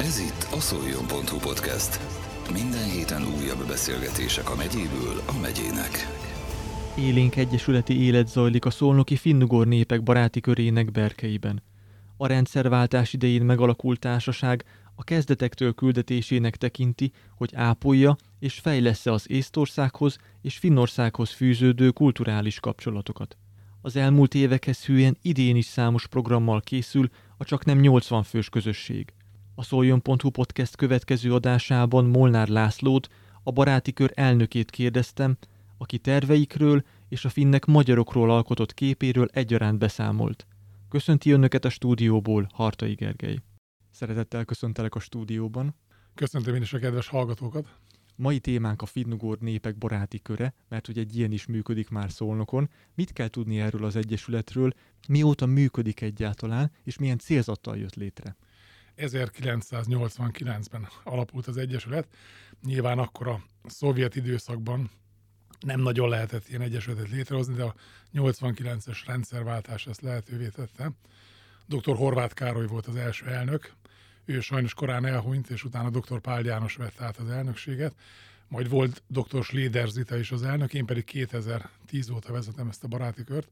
Ez itt a szoljon.hu podcast. Minden héten újabb beszélgetések a megyéből a megyének. Élénk egyesületi élet zajlik a szolnoki finnugor népek baráti körének berkeiben. A rendszerváltás idején megalakult társaság a kezdetektől küldetésének tekinti, hogy ápolja és fejlesz az Észtországhoz és Finnországhoz fűződő kulturális kapcsolatokat. Az elmúlt évekhez hűen idén is számos programmal készül a csak nem 80 fős közösség. A Szoljon.hu podcast következő adásában Molnár Lászlót, a baráti kör elnökét kérdeztem, aki terveikről és a finnek magyarokról alkotott képéről egyaránt beszámolt. Köszönti önöket a stúdióból Hartai Gergely. Szeretettel köszöntelek a stúdióban. Köszöntöm én is a kedves hallgatókat. Mai témánk a finnugor népek baráti köre, mert hogy egy ilyen is működik már Szolnokon. Mit kell tudni erről az egyesületről, mióta működik egyáltalán, és milyen célzattal jött létre? 1989-ben alapult az Egyesület. Nyilván akkor a szovjet időszakban nem nagyon lehetett ilyen egyesületet létrehozni, de a 89-es rendszerváltás ezt lehetővé tette. Dr. Horváth Károly volt az első elnök, ő sajnos korán elhunyt, és utána dr. Pál János vett át az elnökséget, majd volt dr. Schléder Zita is az elnök, én pedig 2010 óta vezetem ezt a baráti kört.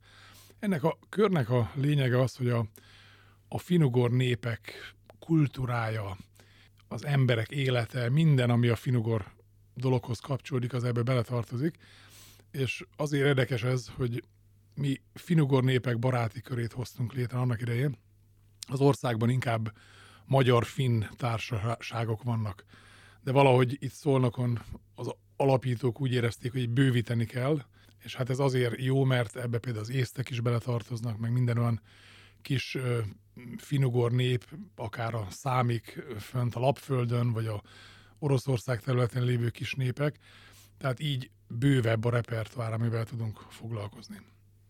Ennek a körnek a lényege az, hogy a, a finugor népek kultúrája, az emberek élete, minden, ami a finugor dologhoz kapcsolódik, az ebbe beletartozik, és azért érdekes ez, hogy mi finugor népek baráti körét hoztunk létre annak idején. Az országban inkább magyar-finn társaságok vannak. De valahogy itt szólnakon az alapítók úgy érezték, hogy bővíteni kell, és hát ez azért jó, mert ebbe például az észtek is beletartoznak, meg minden olyan kis finugor nép, akár a számik fönt a Lapföldön, vagy a Oroszország területén lévő kis népek, tehát így bővebb a repertoár, amivel tudunk foglalkozni.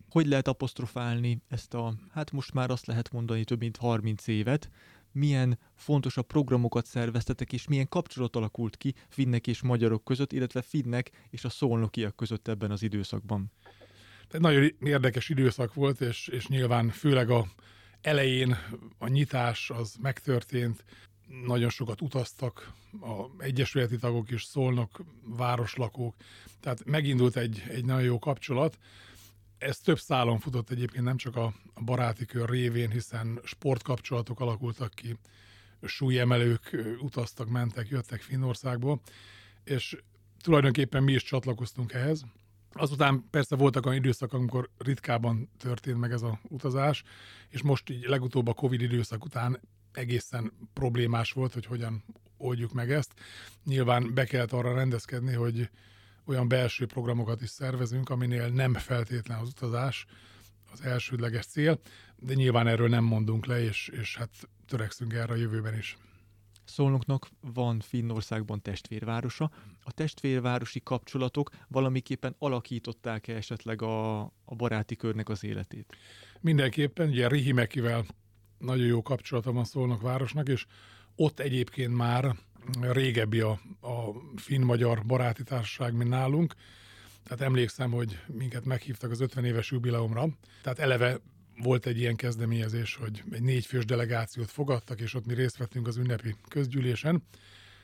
Hogy lehet apostrofálni ezt a, hát most már azt lehet mondani, több mint 30 évet, milyen fontos a programokat szerveztetek, és milyen kapcsolat alakult ki finnek és magyarok között, illetve finnek és a szolnokiak között ebben az időszakban. Tehát nagyon érdekes időszak volt, és, és nyilván főleg a elején a nyitás az megtörtént, nagyon sokat utaztak, a egyesületi tagok is szólnak, városlakók, tehát megindult egy, egy nagyon jó kapcsolat, ez több szálon futott egyébként, nem csak a, baráti kör révén, hiszen sportkapcsolatok alakultak ki, súlyemelők utaztak, mentek, jöttek Finnországból, és tulajdonképpen mi is csatlakoztunk ehhez. Azután persze voltak olyan időszak, amikor ritkában történt meg ez a utazás, és most így legutóbb a Covid időszak után egészen problémás volt, hogy hogyan oldjuk meg ezt. Nyilván be kellett arra rendezkedni, hogy olyan belső programokat is szervezünk, aminél nem feltétlen az utazás az elsődleges cél, de nyilván erről nem mondunk le, és, és hát törekszünk erre a jövőben is. Szolnoknak van Finnországban testvérvárosa. A testvérvárosi kapcsolatok valamiképpen alakították-e esetleg a, a baráti körnek az életét? Mindenképpen, ugye Rihimekivel nagyon jó kapcsolata van Szolnok városnak, és ott egyébként már régebbi a, a finn-magyar baráti társaság, mint nálunk. Tehát emlékszem, hogy minket meghívtak az 50 éves jubileumra. Tehát eleve volt egy ilyen kezdeményezés, hogy egy négyfős delegációt fogadtak, és ott mi részt vettünk az ünnepi közgyűlésen.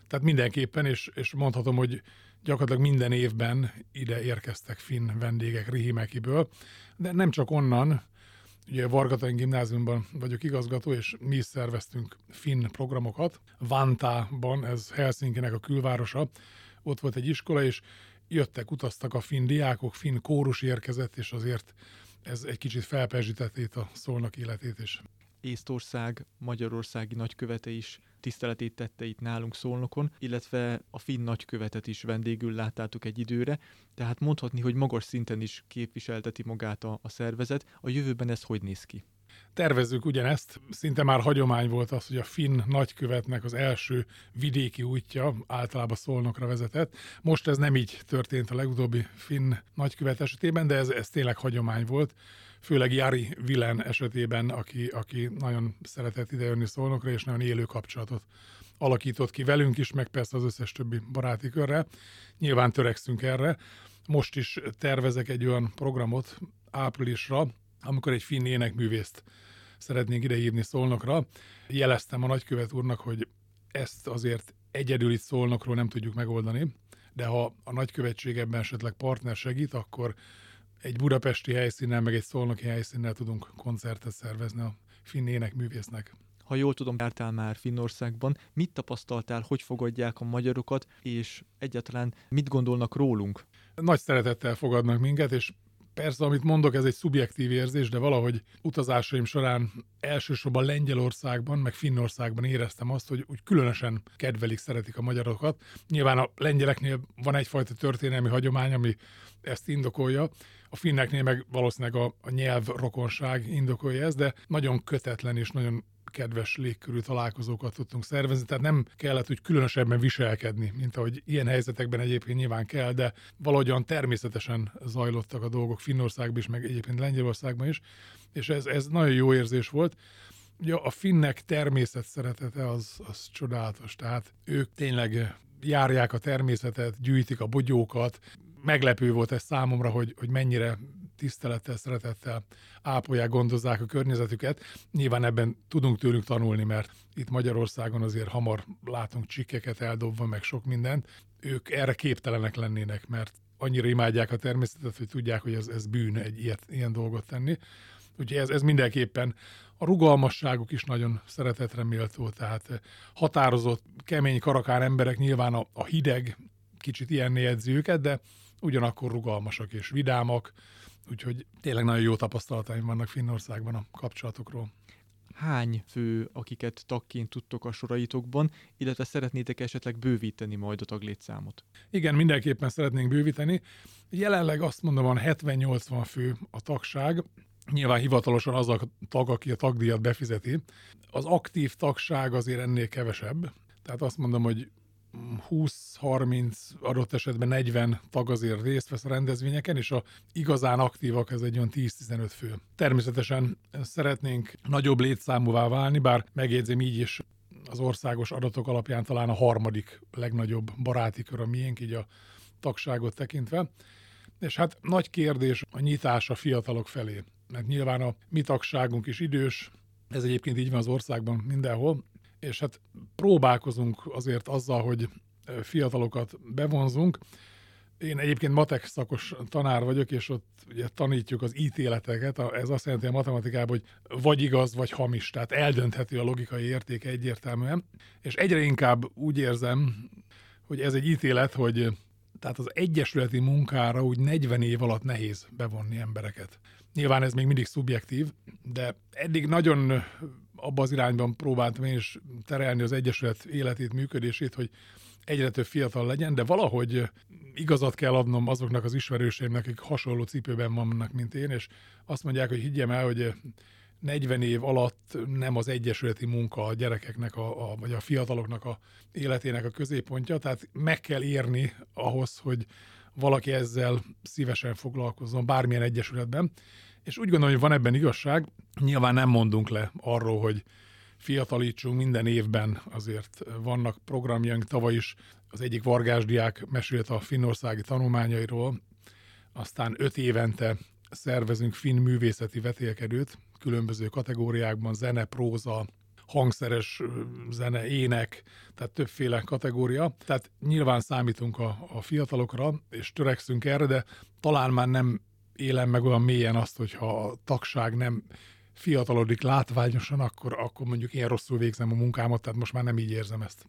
Tehát mindenképpen, és, és mondhatom, hogy gyakorlatilag minden évben ide érkeztek finn vendégek Rihimekiből, de nem csak onnan, Ugye Vargatain gimnáziumban vagyok igazgató, és mi is szerveztünk finn programokat. Vantában, ez Helsinkinek a külvárosa, ott volt egy iskola, és jöttek, utaztak a finn diákok, finn kórus érkezett, és azért ez egy kicsit felpezsített itt a szolnak életét is. Észtország magyarországi nagykövete is tiszteletét tette itt nálunk Szolnokon, illetve a finn nagykövetet is vendégül láttátok egy időre, tehát mondhatni, hogy magas szinten is képviselteti magát a, a szervezet. A jövőben ez hogy néz ki? Tervezzük ugyanezt. Szinte már hagyomány volt az, hogy a finn nagykövetnek az első vidéki útja általában Szolnokra vezetett. Most ez nem így történt a legutóbbi finn nagykövet esetében, de ez, ez tényleg hagyomány volt főleg Jari Vilen esetében, aki, aki nagyon szeretett idejönni Szolnokra, és nagyon élő kapcsolatot alakított ki velünk is, meg persze az összes többi baráti körrel. Nyilván törekszünk erre. Most is tervezek egy olyan programot áprilisra, amikor egy finn énekművészt szeretnénk idehívni Szolnokra. Jeleztem a nagykövet úrnak, hogy ezt azért egyedül itt szólnokról nem tudjuk megoldani, de ha a nagykövetség ebben esetleg partner segít, akkor egy budapesti helyszínnel, meg egy szolnoki helyszínnel tudunk koncertet szervezni a finn művésznek. Ha jól tudom, jártál már Finnországban, mit tapasztaltál, hogy fogadják a magyarokat, és egyáltalán mit gondolnak rólunk? Nagy szeretettel fogadnak minket, és Persze, amit mondok, ez egy szubjektív érzés, de valahogy utazásaim során elsősorban Lengyelországban, meg Finnországban éreztem azt, hogy úgy különösen kedvelik, szeretik a magyarokat. Nyilván a lengyeleknél van egyfajta történelmi hagyomány, ami ezt indokolja. A finneknél meg valószínűleg a, a nyelv rokonság indokolja ezt, de nagyon kötetlen és nagyon kedves légkörű találkozókat tudtunk szervezni, tehát nem kellett úgy különösebben viselkedni, mint ahogy ilyen helyzetekben egyébként nyilván kell, de valahogyan természetesen zajlottak a dolgok Finnországban is, meg egyébként Lengyelországban is, és ez, ez nagyon jó érzés volt. Ugye a finnek természet szeretete az, az csodálatos, tehát ők tényleg járják a természetet, gyűjtik a bogyókat. Meglepő volt ez számomra, hogy, hogy mennyire tisztelettel, szeretettel ápolják, gondozzák a környezetüket. Nyilván ebben tudunk tőlük tanulni, mert itt Magyarországon azért hamar látunk csikkeket eldobva, meg sok mindent. Ők erre képtelenek lennének, mert annyira imádják a természetet, hogy tudják, hogy ez, ez bűn egy ilyet, ilyen dolgot tenni. Úgyhogy ez, ez mindenképpen a rugalmasságuk is nagyon szeretetre méltó, tehát határozott, kemény karakár emberek nyilván a, a hideg kicsit ilyen jegyzi őket, de ugyanakkor rugalmasak és vidámak, úgyhogy tényleg nagyon jó tapasztalataim vannak Finnországban a kapcsolatokról. Hány fő, akiket tagként tudtok a soraitokban, illetve szeretnétek esetleg bővíteni majd a taglétszámot? Igen, mindenképpen szeretnénk bővíteni. Jelenleg azt mondom, van 70-80 fő a tagság, Nyilván hivatalosan az a tag, aki a tagdíjat befizeti. Az aktív tagság azért ennél kevesebb. Tehát azt mondom, hogy 20-30, adott esetben 40 tag azért részt vesz a rendezvényeken, és a igazán aktívak ez egy olyan 10-15 fő. Természetesen szeretnénk nagyobb létszámúvá válni, bár megjegyzem így is az országos adatok alapján talán a harmadik legnagyobb baráti kör a miénk, így a tagságot tekintve. És hát nagy kérdés a nyitás a fiatalok felé. Mert nyilván a mi tagságunk is idős, ez egyébként így van az országban mindenhol, és hát próbálkozunk azért azzal, hogy fiatalokat bevonzunk. Én egyébként matek szakos tanár vagyok, és ott ugye tanítjuk az ítéleteket. Ez azt jelenti a matematikában, hogy vagy igaz, vagy hamis. Tehát eldönthető a logikai értéke egyértelműen. És egyre inkább úgy érzem, hogy ez egy ítélet, hogy tehát az egyesületi munkára úgy 40 év alatt nehéz bevonni embereket. Nyilván ez még mindig szubjektív, de eddig nagyon abba az irányban próbáltam én is terelni az Egyesület életét, működését, hogy egyre több fiatal legyen, de valahogy igazat kell adnom azoknak az ismerőseimnek, akik hasonló cipőben vannak, mint én, és azt mondják, hogy higgyem el, hogy 40 év alatt nem az egyesületi munka a gyerekeknek, a, a, vagy a fiataloknak a életének a középpontja, tehát meg kell érni ahhoz, hogy valaki ezzel szívesen foglalkozzon bármilyen egyesületben. És úgy gondolom, hogy van ebben igazság. Nyilván nem mondunk le arról, hogy fiatalítsunk minden évben, azért vannak programjaink, tavaly is az egyik vargásdiák mesélt a finnországi tanulmányairól, aztán öt évente szervezünk finn művészeti vetélkedőt, különböző kategóriákban, zene, próza, hangszeres zene, ének, tehát többféle kategória. Tehát nyilván számítunk a, a fiatalokra, és törekszünk erre, de talán már nem élem meg olyan mélyen azt, hogyha a tagság nem fiatalodik látványosan, akkor, akkor mondjuk én rosszul végzem a munkámat, tehát most már nem így érzem ezt.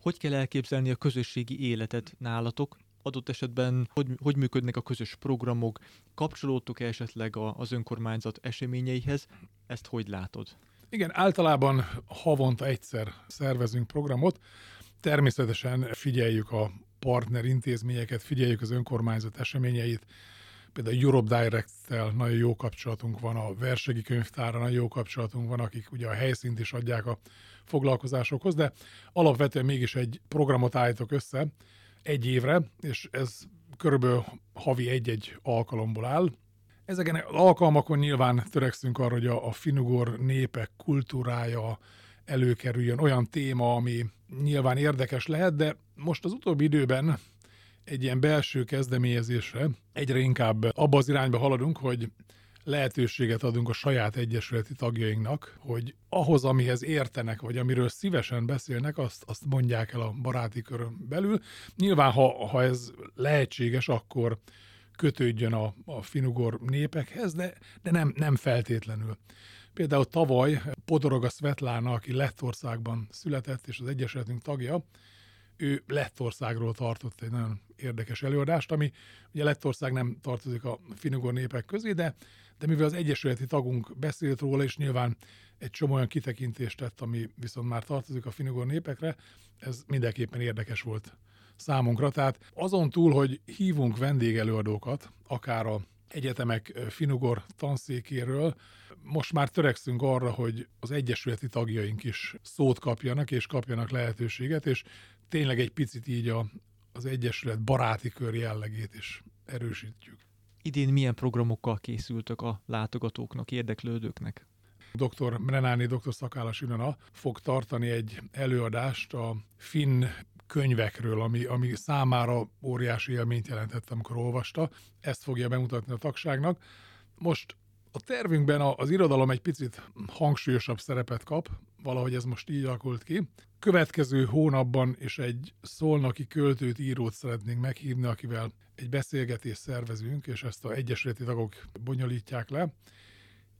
Hogy kell elképzelni a közösségi életet nálatok? Adott esetben hogy, hogy működnek a közös programok? Kapcsolódtok-e esetleg a, az önkormányzat eseményeihez? Ezt hogy látod? Igen, általában havonta egyszer szervezünk programot. Természetesen figyeljük a partner intézményeket, figyeljük az önkormányzat eseményeit, például Europe Direct-tel nagyon jó kapcsolatunk van, a Versegi Könyvtárra nagyon jó kapcsolatunk van, akik ugye a helyszínt is adják a foglalkozásokhoz, de alapvetően mégis egy programot állítok össze egy évre, és ez körülbelül havi egy-egy alkalomból áll. Ezeken az alkalmakon nyilván törekszünk arra, hogy a, a finugor népek kultúrája előkerüljön, olyan téma, ami nyilván érdekes lehet, de most az utóbbi időben egy ilyen belső kezdeményezésre egyre inkább abba az irányba haladunk, hogy lehetőséget adunk a saját egyesületi tagjainknak, hogy ahhoz, amihez értenek, vagy amiről szívesen beszélnek, azt, azt mondják el a baráti körön belül. Nyilván, ha, ha ez lehetséges, akkor kötődjön a, a finugor népekhez, de, de nem, nem feltétlenül. Például tavaly Podoroga Svetlana, aki Lettországban született, és az Egyesületünk tagja, ő Lettországról tartott egy nagyon érdekes előadást, ami ugye Lettország nem tartozik a finugor népek közé, de, de mivel az egyesületi tagunk beszélt róla, és nyilván egy csomó olyan kitekintést tett, ami viszont már tartozik a finugor népekre, ez mindenképpen érdekes volt számunkra. Tehát azon túl, hogy hívunk vendégelőadókat, akár a egyetemek finugor tanszékéről, most már törekszünk arra, hogy az egyesületi tagjaink is szót kapjanak, és kapjanak lehetőséget, és tényleg egy picit így a, az Egyesület baráti kör jellegét is erősítjük. Idén milyen programokkal készültök a látogatóknak, érdeklődőknek? Dr. Renáni, dr. Szakálas Ilona fog tartani egy előadást a finn könyvekről, ami, ami számára óriási élményt jelentett, amikor olvasta. Ezt fogja bemutatni a tagságnak. Most a tervünkben az irodalom egy picit hangsúlyosabb szerepet kap, valahogy ez most így alakult ki. Következő hónapban is egy szolnaki költőt, írót szeretnénk meghívni, akivel egy beszélgetést szervezünk, és ezt a egyesületi tagok bonyolítják le.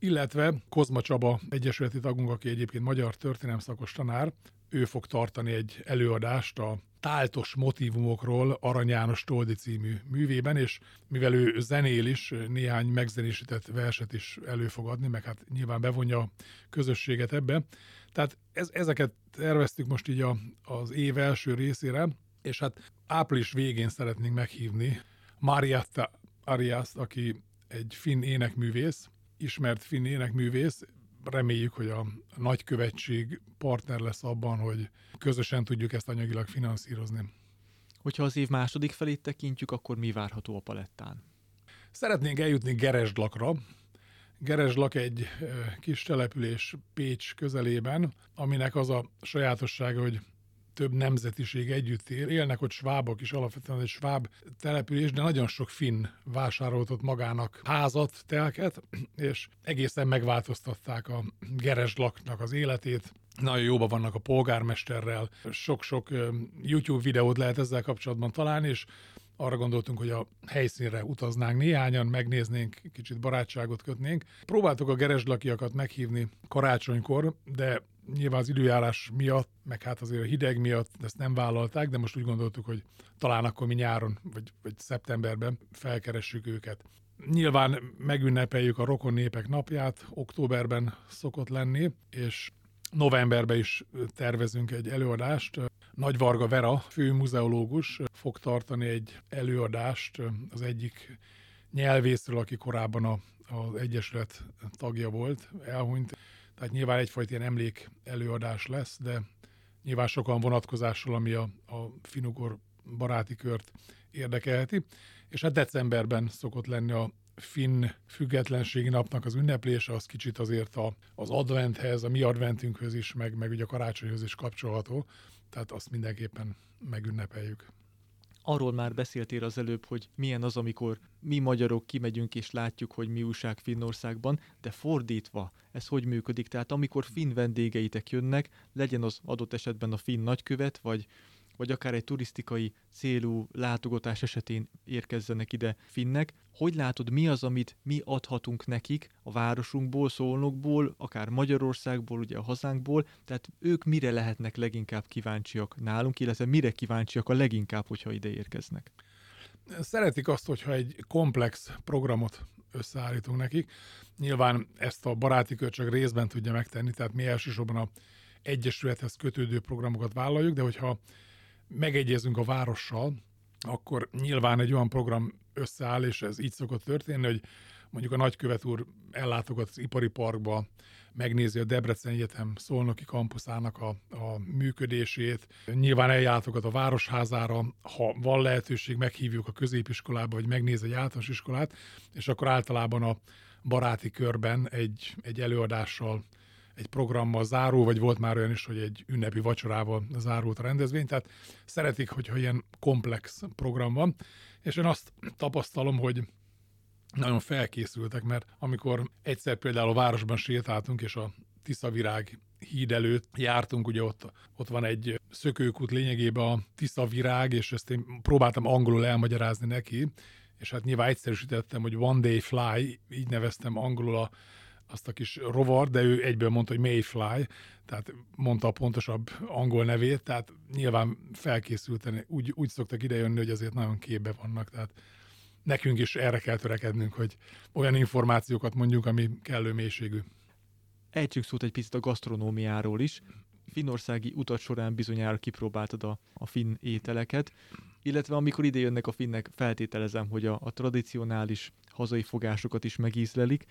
Illetve Kozma Csaba egyesületi tagunk, aki egyébként magyar történelemszakos tanár, ő fog tartani egy előadást a táltos motivumokról Arany János Toldi című művében, és mivel ő zenél is, néhány megzenésített verset is elő fog adni, meg hát nyilván bevonja a közösséget ebbe. Tehát ez, ezeket terveztük most így a, az év első részére, és hát április végén szeretnénk meghívni Mariatta Arias, aki egy finn énekművész, ismert finn énekművész, reméljük, hogy a nagykövetség partner lesz abban, hogy közösen tudjuk ezt anyagilag finanszírozni. Hogyha az év második felét tekintjük, akkor mi várható a palettán? Szeretnénk eljutni Geresdlakra. Geresdlak egy kis település Pécs közelében, aminek az a sajátossága, hogy több nemzetiség együtt él. Élnek ott svábok is, alapvetően egy sváb település, de nagyon sok finn vásárolt ott magának házat, telket, és egészen megváltoztatták a gereslaknak az életét. Nagyon jóban vannak a polgármesterrel, sok-sok YouTube videót lehet ezzel kapcsolatban találni, és arra gondoltunk, hogy a helyszínre utaznánk néhányan, megnéznénk, kicsit barátságot kötnénk. Próbáltuk a gereslakiakat meghívni karácsonykor, de nyilván az időjárás miatt, meg hát azért a hideg miatt ezt nem vállalták, de most úgy gondoltuk, hogy talán akkor mi nyáron, vagy, vagy szeptemberben felkeressük őket. Nyilván megünnepeljük a rokon népek napját, októberben szokott lenni, és novemberben is tervezünk egy előadást. Nagy Varga Vera, fő muzeológus fog tartani egy előadást az egyik nyelvészről, aki korábban a, az Egyesület tagja volt, elhunyt. Tehát nyilván egyfajta ilyen emlék előadás lesz, de nyilván sokan vonatkozással, ami a, a finugor baráti kört érdekelheti. És hát decemberben szokott lenni a finn függetlenségi napnak az ünneplése, az kicsit azért a, az adventhez, a mi adventünkhöz is, meg, meg ugye a karácsonyhoz is kapcsolható, tehát azt mindenképpen megünnepeljük. Arról már beszéltél az előbb, hogy milyen az, amikor mi magyarok kimegyünk és látjuk, hogy mi újság Finnországban, de fordítva, ez hogy működik? Tehát amikor finn vendégeitek jönnek, legyen az adott esetben a finn nagykövet, vagy vagy akár egy turisztikai célú látogatás esetén érkezzenek ide finnek. Hogy látod, mi az, amit mi adhatunk nekik a városunkból, Szolnokból, akár Magyarországból, ugye a hazánkból, tehát ők mire lehetnek leginkább kíváncsiak nálunk, illetve mire kíváncsiak a leginkább, hogyha ide érkeznek? Szeretik azt, hogyha egy komplex programot összeállítunk nekik. Nyilván ezt a baráti kör csak részben tudja megtenni, tehát mi elsősorban a Egyesülethez kötődő programokat vállaljuk, de hogyha megegyezünk a várossal, akkor nyilván egy olyan program összeáll, és ez így szokott történni, hogy mondjuk a nagykövet úr ellátogat az ipari parkba, megnézi a Debrecen Egyetem szolnoki kampuszának a, a működését, nyilván eljátogat a városházára, ha van lehetőség, meghívjuk a középiskolába, hogy megnézi egy általános iskolát, és akkor általában a baráti körben egy, egy előadással egy programmal zárul, vagy volt már olyan is, hogy egy ünnepi vacsorával zárult a rendezvény, tehát szeretik, hogyha ilyen komplex program van, és én azt tapasztalom, hogy nagyon felkészültek, mert amikor egyszer például a városban sétáltunk, és a Tiszavirág híd előtt jártunk, ugye ott, ott van egy szökőkút lényegében a Tiszavirág, és ezt én próbáltam angolul elmagyarázni neki, és hát nyilván egyszerűsítettem, hogy One Day Fly, így neveztem angolul a, azt a kis rovar, de ő egyből mondta, hogy Mayfly, tehát mondta a pontosabb angol nevét, tehát nyilván felkészülten úgy, úgy szoktak idejönni, hogy azért nagyon képbe vannak, tehát nekünk is erre kell törekednünk, hogy olyan információkat mondjuk, ami kellő mélységű. Ejtsük szót egy picit a gasztronómiáról is. Finnországi utat során bizonyára kipróbáltad a, a finn ételeket, illetve amikor ide jönnek a finnek, feltételezem, hogy a, a tradicionális hazai fogásokat is megízlelik.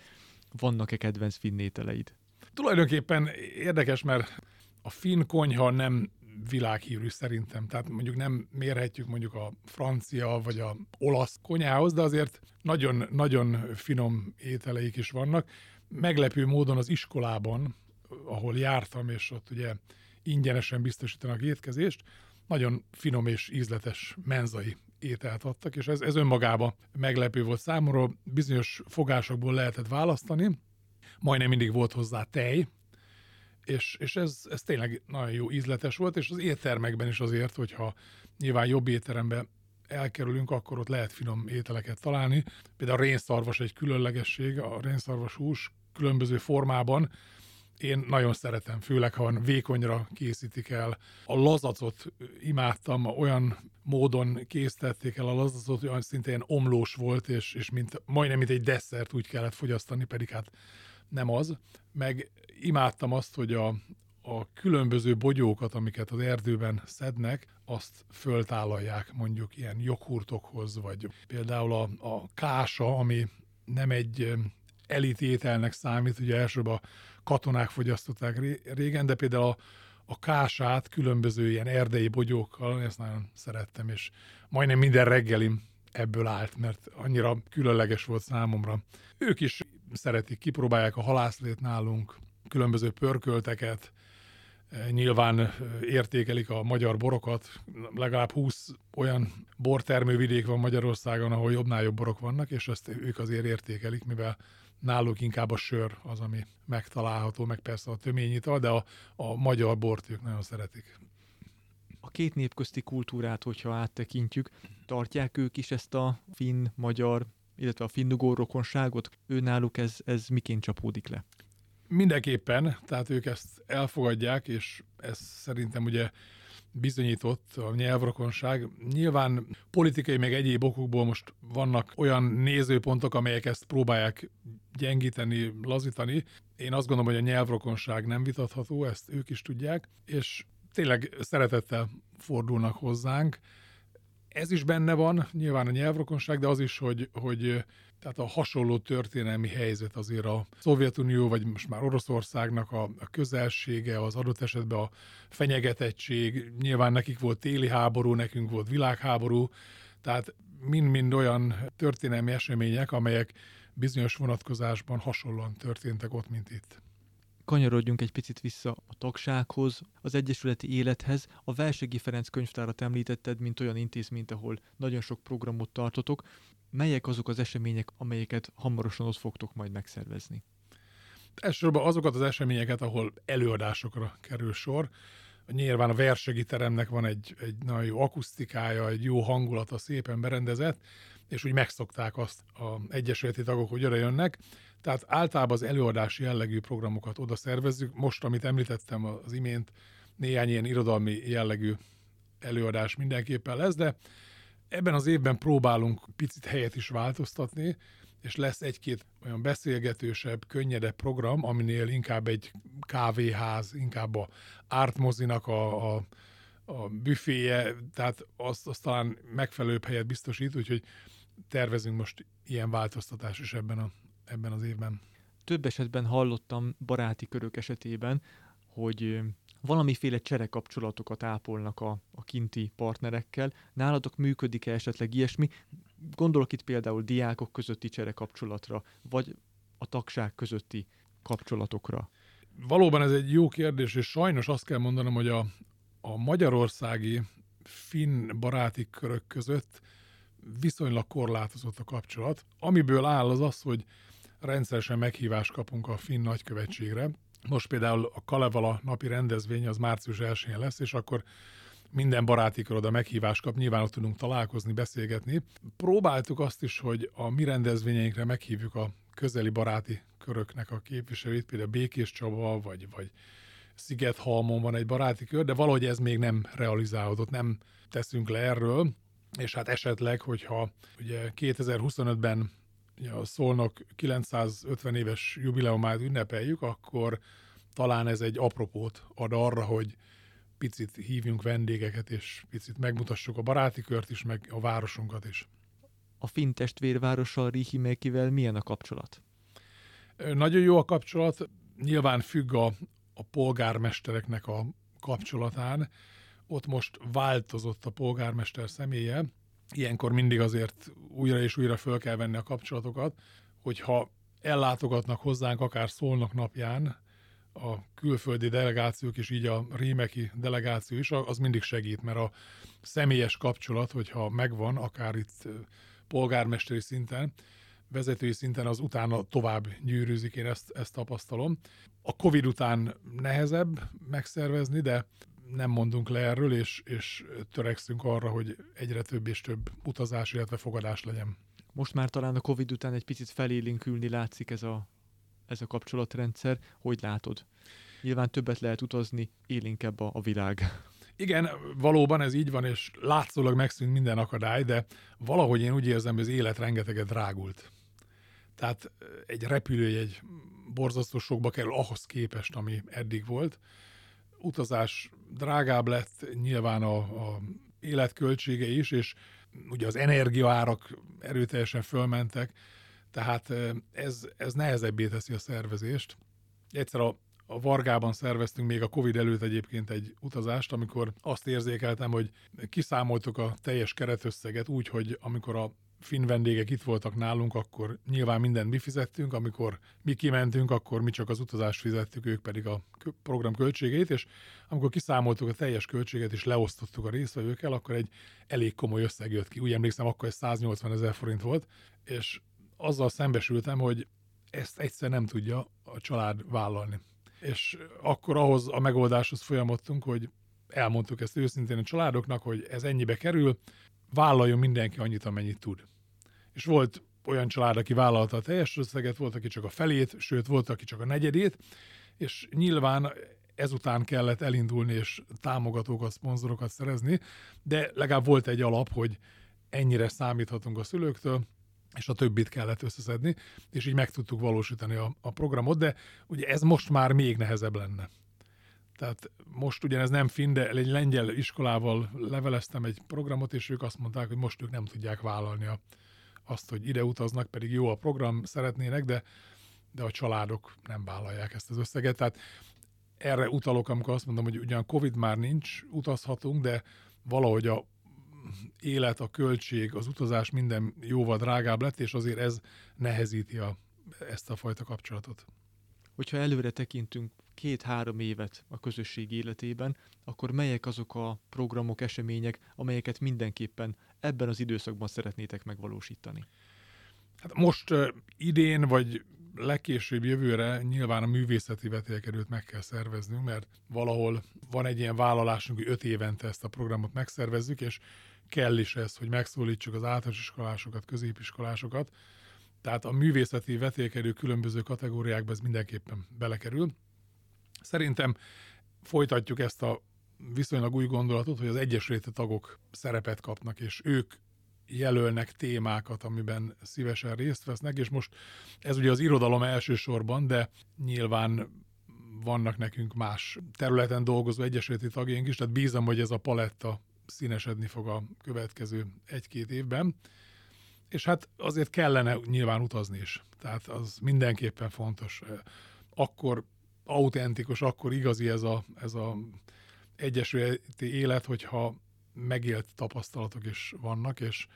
Vannak-e kedvenc finn ételeid? Tulajdonképpen érdekes, mert a finn konyha nem világhírű szerintem. Tehát mondjuk nem mérhetjük mondjuk a francia vagy a olasz konyhához, de azért nagyon-nagyon finom ételeik is vannak. Meglepő módon az iskolában, ahol jártam, és ott ugye ingyenesen biztosítanak étkezést, nagyon finom és ízletes menzai ételt adtak, és ez, ez önmagában meglepő volt számomra. Bizonyos fogásokból lehetett választani, majdnem mindig volt hozzá tej, és, és ez, ez tényleg nagyon jó ízletes volt, és az éttermekben is azért, hogyha nyilván jobb étterembe elkerülünk, akkor ott lehet finom ételeket találni. Például a rénszarvas egy különlegesség, a rénszarvas hús különböző formában, én nagyon szeretem, főleg ha vékonyra készítik el. A lazacot imádtam, olyan módon készítették el a lazacot, hogy szinte ilyen omlós volt, és, és mint, majdnem mint egy desszert úgy kellett fogyasztani, pedig hát nem az. Meg imádtam azt, hogy a, a különböző bogyókat, amiket az erdőben szednek, azt föltálalják mondjuk ilyen joghurtokhoz, vagy például a, a kása, ami nem egy elitételnek számít, ugye elsőbb a katonák fogyasztották régen, de például a, a kását különböző ilyen erdei bogyókkal, ezt nagyon szerettem, és majdnem minden reggelim ebből állt, mert annyira különleges volt számomra. Ők is szeretik, kipróbálják a halászlét nálunk, különböző pörkölteket, nyilván értékelik a magyar borokat. Legalább 20 olyan bortermővidék van Magyarországon, ahol jobbnál jobb borok vannak, és ezt ők azért értékelik, mivel náluk inkább a sör az, ami megtalálható, meg persze a töményital, de a, a magyar bort ők nagyon szeretik. A két nép közti kultúrát, hogyha áttekintjük, tartják ők is ezt a finn-magyar, illetve a finnugó rokonságot? Ő náluk ez, ez miként csapódik le? Mindenképpen, tehát ők ezt elfogadják, és ez szerintem ugye bizonyított a nyelvrokonság. Nyilván politikai meg egyéb okokból most vannak olyan nézőpontok, amelyek ezt próbálják gyengíteni, lazítani. Én azt gondolom, hogy a nyelvrokonság nem vitatható, ezt ők is tudják, és tényleg szeretettel fordulnak hozzánk. Ez is benne van, nyilván a nyelvrokonság, de az is, hogy, hogy tehát a hasonló történelmi helyzet azért a Szovjetunió, vagy most már Oroszországnak a, a közelsége, az adott esetben a fenyegetettség, nyilván nekik volt téli háború, nekünk volt világháború, tehát mind-mind olyan történelmi események, amelyek bizonyos vonatkozásban hasonlóan történtek ott, mint itt kanyarodjunk egy picit vissza a tagsághoz, az egyesületi élethez. A Velsegi Ferenc könyvtárat említetted, mint olyan intézményt, ahol nagyon sok programot tartotok. Melyek azok az események, amelyeket hamarosan ott fogtok majd megszervezni? Elsősorban azokat az eseményeket, ahol előadásokra kerül sor. Nyilván a versegi teremnek van egy, egy nagyon jó akusztikája, egy jó hangulata, szépen berendezett, és úgy megszokták azt a egyesületi tagok, hogy oda jönnek. Tehát általában az előadási jellegű programokat oda szervezzük. Most, amit említettem az imént, néhány ilyen irodalmi jellegű előadás mindenképpen lesz, de ebben az évben próbálunk picit helyet is változtatni, és lesz egy-két olyan beszélgetősebb, könnyedebb program, aminél inkább egy kávéház, inkább a ártmozinak a, a, a büféje, tehát azt, azt talán megfelelőbb helyet biztosít, úgyhogy tervezünk most ilyen változtatás is ebben, a, ebben az évben. Több esetben hallottam baráti körök esetében, hogy valamiféle cserekapcsolatokat ápolnak a, a kinti partnerekkel. Nálatok működik-e esetleg ilyesmi? Gondolok itt például diákok közötti cserekapcsolatra, vagy a tagság közötti kapcsolatokra. Valóban ez egy jó kérdés, és sajnos azt kell mondanom, hogy a, a magyarországi finn baráti körök között viszonylag korlátozott a kapcsolat. Amiből áll az az, hogy rendszeresen meghívást kapunk a finn nagykövetségre. Most például a Kalevala napi rendezvény az március 1 lesz, és akkor minden baráti kör oda meghívást kap, nyilván ott tudunk találkozni, beszélgetni. Próbáltuk azt is, hogy a mi rendezvényeinkre meghívjuk a közeli baráti köröknek a képviselőit, például Békés Csaba, vagy, vagy Szigethalmon van egy baráti kör, de valahogy ez még nem realizálódott, nem teszünk le erről, és hát esetleg, hogyha ugye 2025-ben a Szolnok 950 éves jubileumát ünnepeljük, akkor talán ez egy apropót ad arra, hogy picit hívjunk vendégeket, és picit megmutassuk a baráti kört is, meg a városunkat is. A finn testvérvárossal Rihimekivel milyen a kapcsolat? Nagyon jó a kapcsolat, nyilván függ a, a polgármestereknek a kapcsolatán. Ott most változott a polgármester személye, ilyenkor mindig azért újra és újra föl kell venni a kapcsolatokat, hogyha ellátogatnak hozzánk akár szólnak napján, a külföldi delegációk és így a rímeki delegáció is, az mindig segít, mert a személyes kapcsolat, hogyha megvan, akár itt polgármesteri szinten, vezetői szinten az utána tovább gyűrűzik, én ezt, ezt tapasztalom. A Covid után nehezebb megszervezni, de nem mondunk le erről, és, és törekszünk arra, hogy egyre több és több utazás, illetve fogadás legyen. Most már talán a Covid után egy picit felélinkülni látszik ez a, ez a kapcsolatrendszer. Hogy látod? Nyilván többet lehet utazni, élénkebb a, a világ. Igen, valóban ez így van, és látszólag megszűnt minden akadály, de valahogy én úgy érzem, hogy az élet rengeteget drágult. Tehát egy repülőjegy borzasztó sokba kerül ahhoz képest, ami eddig volt. Utazás drágább lett, nyilván a, a életköltsége is, és ugye az energiaárak erőteljesen fölmentek, tehát ez, ez nehezebbé teszi a szervezést. Egyszer a, a Vargában szerveztünk még a Covid előtt egyébként egy utazást, amikor azt érzékeltem, hogy kiszámoltuk a teljes keretösszeget úgy, hogy amikor a finn vendégek itt voltak nálunk, akkor nyilván mindent mi fizettünk, amikor mi kimentünk, akkor mi csak az utazást fizettük, ők pedig a program költségét, és amikor kiszámoltuk a teljes költséget és leosztottuk a résztvevőkkel, akkor egy elég komoly összeg jött ki. Úgy emlékszem, akkor ez 180 ezer forint volt, és azzal szembesültem, hogy ezt egyszer nem tudja a család vállalni. És akkor ahhoz a megoldáshoz folyamodtunk, hogy elmondtuk ezt őszintén a családoknak, hogy ez ennyibe kerül, vállaljon mindenki annyit, amennyit tud. És volt olyan család, aki vállalta a teljes összeget, volt, aki csak a felét, sőt, volt, aki csak a negyedét, és nyilván ezután kellett elindulni és támogatókat, szponzorokat szerezni, de legalább volt egy alap, hogy ennyire számíthatunk a szülőktől, és a többit kellett összeszedni, és így meg tudtuk valósítani a, a programot, de ugye ez most már még nehezebb lenne. Tehát most ugyanez nem finn, de egy lengyel iskolával leveleztem egy programot, és ők azt mondták, hogy most ők nem tudják vállalni a, azt, hogy ide utaznak, pedig jó a program, szeretnének, de, de a családok nem vállalják ezt az összeget. Tehát erre utalok, amikor azt mondom, hogy ugyan Covid már nincs, utazhatunk, de valahogy a élet, a költség, az utazás minden jóval drágább lett, és azért ez nehezíti a, ezt a fajta kapcsolatot. Hogyha előre tekintünk két-három évet a közösség életében, akkor melyek azok a programok, események, amelyeket mindenképpen ebben az időszakban szeretnétek megvalósítani? Hát most uh, idén, vagy legkésőbb jövőre nyilván a művészeti vetélkedőt meg kell szerveznünk, mert valahol van egy ilyen vállalásunk, hogy öt évente ezt a programot megszervezzük, és kell is ez, hogy megszólítsuk az általános iskolásokat, középiskolásokat. Tehát a művészeti vetélkedő különböző kategóriákba ez mindenképpen belekerül. Szerintem folytatjuk ezt a viszonylag új gondolatot, hogy az egyesülete tagok szerepet kapnak, és ők jelölnek témákat, amiben szívesen részt vesznek, és most ez ugye az irodalom elsősorban, de nyilván vannak nekünk más területen dolgozó egyesületi tagjaink is, tehát bízom, hogy ez a paletta színesedni fog a következő egy-két évben. És hát azért kellene nyilván utazni is. Tehát az mindenképpen fontos. Akkor autentikus, akkor igazi ez a, ez a egyesületi élet, hogyha megélt tapasztalatok is vannak, és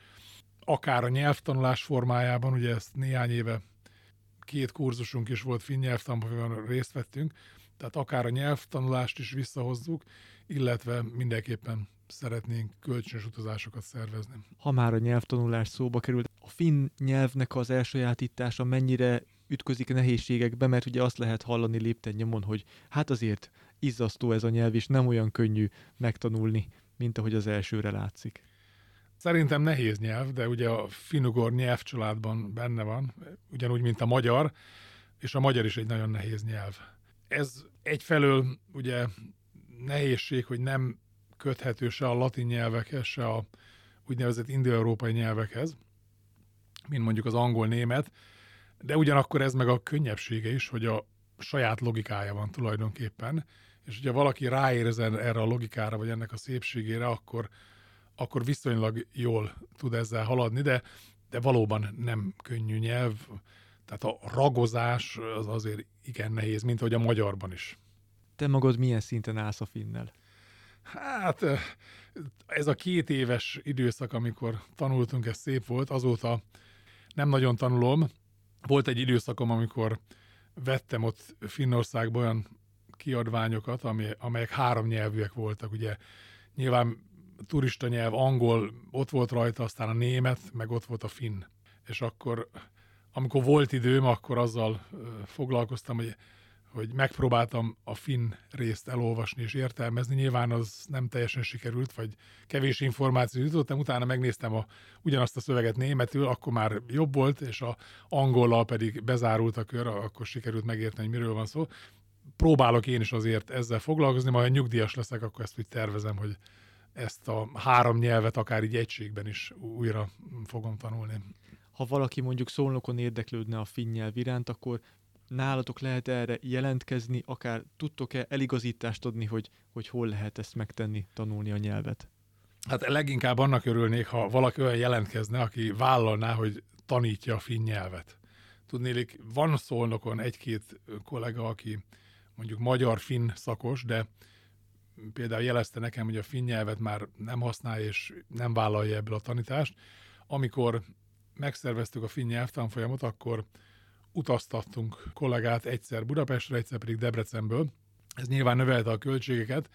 akár a nyelvtanulás formájában, ugye ezt néhány éve két kurzusunk is volt finn nyelvtanulásban részt vettünk, tehát akár a nyelvtanulást is visszahozzuk, illetve mindenképpen szeretnénk kölcsönös utazásokat szervezni. Ha már a nyelvtanulás szóba került, a finn nyelvnek az elsajátítása mennyire ütközik nehézségekbe, mert ugye azt lehet hallani lépten nyomon, hogy hát azért izzasztó ez a nyelv, és nem olyan könnyű megtanulni, mint ahogy az elsőre látszik. Szerintem nehéz nyelv, de ugye a finugor nyelvcsaládban benne van, ugyanúgy, mint a magyar, és a magyar is egy nagyon nehéz nyelv. Ez egyfelől ugye nehézség, hogy nem köthető se a latin nyelvekhez, se a úgynevezett indoeurópai nyelvekhez, mint mondjuk az angol-német, de ugyanakkor ez meg a könnyebbsége is, hogy a saját logikája van tulajdonképpen, és hogyha valaki ráérzen erre a logikára, vagy ennek a szépségére, akkor, akkor viszonylag jól tud ezzel haladni, de, de valóban nem könnyű nyelv, tehát a ragozás az azért igen nehéz, mint hogy a magyarban is. Te magad milyen szinten állsz a finnel? Hát ez a két éves időszak, amikor tanultunk, ez szép volt, azóta nem nagyon tanulom. Volt egy időszakom, amikor vettem ott Finnországban olyan kiadványokat, amelyek három nyelvűek voltak. Ugye nyilván turista nyelv, angol ott volt rajta, aztán a német, meg ott volt a finn. És akkor, amikor volt időm, akkor azzal foglalkoztam, hogy hogy megpróbáltam a finn részt elolvasni és értelmezni. Nyilván az nem teljesen sikerült, vagy kevés információt jutottam, utána megnéztem a, ugyanazt a szöveget németül, akkor már jobb volt, és a angollal pedig bezárult a kör, akkor sikerült megérteni, hogy miről van szó. Próbálok én is azért ezzel foglalkozni, majd ha nyugdíjas leszek, akkor ezt úgy tervezem, hogy ezt a három nyelvet akár így egységben is újra fogom tanulni. Ha valaki mondjuk szolnokon érdeklődne a finn nyelv iránt, akkor nálatok lehet erre jelentkezni, akár tudtok-e eligazítást adni, hogy, hogy hol lehet ezt megtenni, tanulni a nyelvet? Hát leginkább annak örülnék, ha valaki olyan jelentkezne, aki vállalná, hogy tanítja a finn nyelvet. Tudnélik, van szolnokon egy-két kollega, aki mondjuk magyar-finn szakos, de például jelezte nekem, hogy a finn nyelvet már nem használja és nem vállalja ebből a tanítást. Amikor megszerveztük a finn nyelvtanfolyamot, akkor utaztattunk kollégát egyszer Budapestre, egyszer pedig Debrecenből. Ez nyilván növelte a költségeket.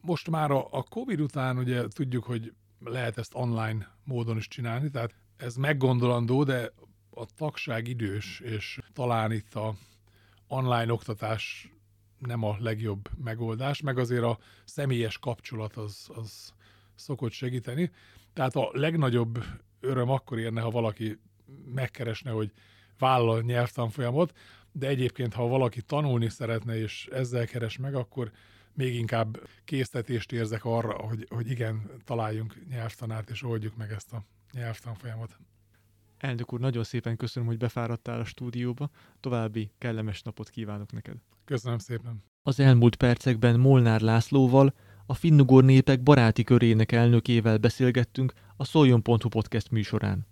Most már a, Covid után ugye tudjuk, hogy lehet ezt online módon is csinálni, tehát ez meggondolandó, de a tagság idős, és talán itt a online oktatás nem a legjobb megoldás, meg azért a személyes kapcsolat az, az szokott segíteni. Tehát a legnagyobb öröm akkor érne, ha valaki megkeresne, hogy vállal nyelvtanfolyamot, de egyébként, ha valaki tanulni szeretne és ezzel keres meg, akkor még inkább késztetést érzek arra, hogy, hogy igen, találjunk nyelvtanárt, és oldjuk meg ezt a nyelvtanfolyamot. Elnök úr, nagyon szépen köszönöm, hogy befáradtál a stúdióba. További kellemes napot kívánok neked. Köszönöm szépen. Az elmúlt percekben Molnár Lászlóval, a finnugor népek baráti körének elnökével beszélgettünk a Szoljon.hu podcast műsorán.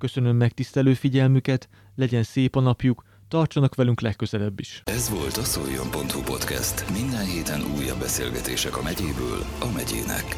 Köszönöm megtisztelő figyelmüket, legyen szép a napjuk, tartsanak velünk legközelebb is. Ez volt a szoljon.hu podcast. Minden héten újabb beszélgetések a megyéből a megyének.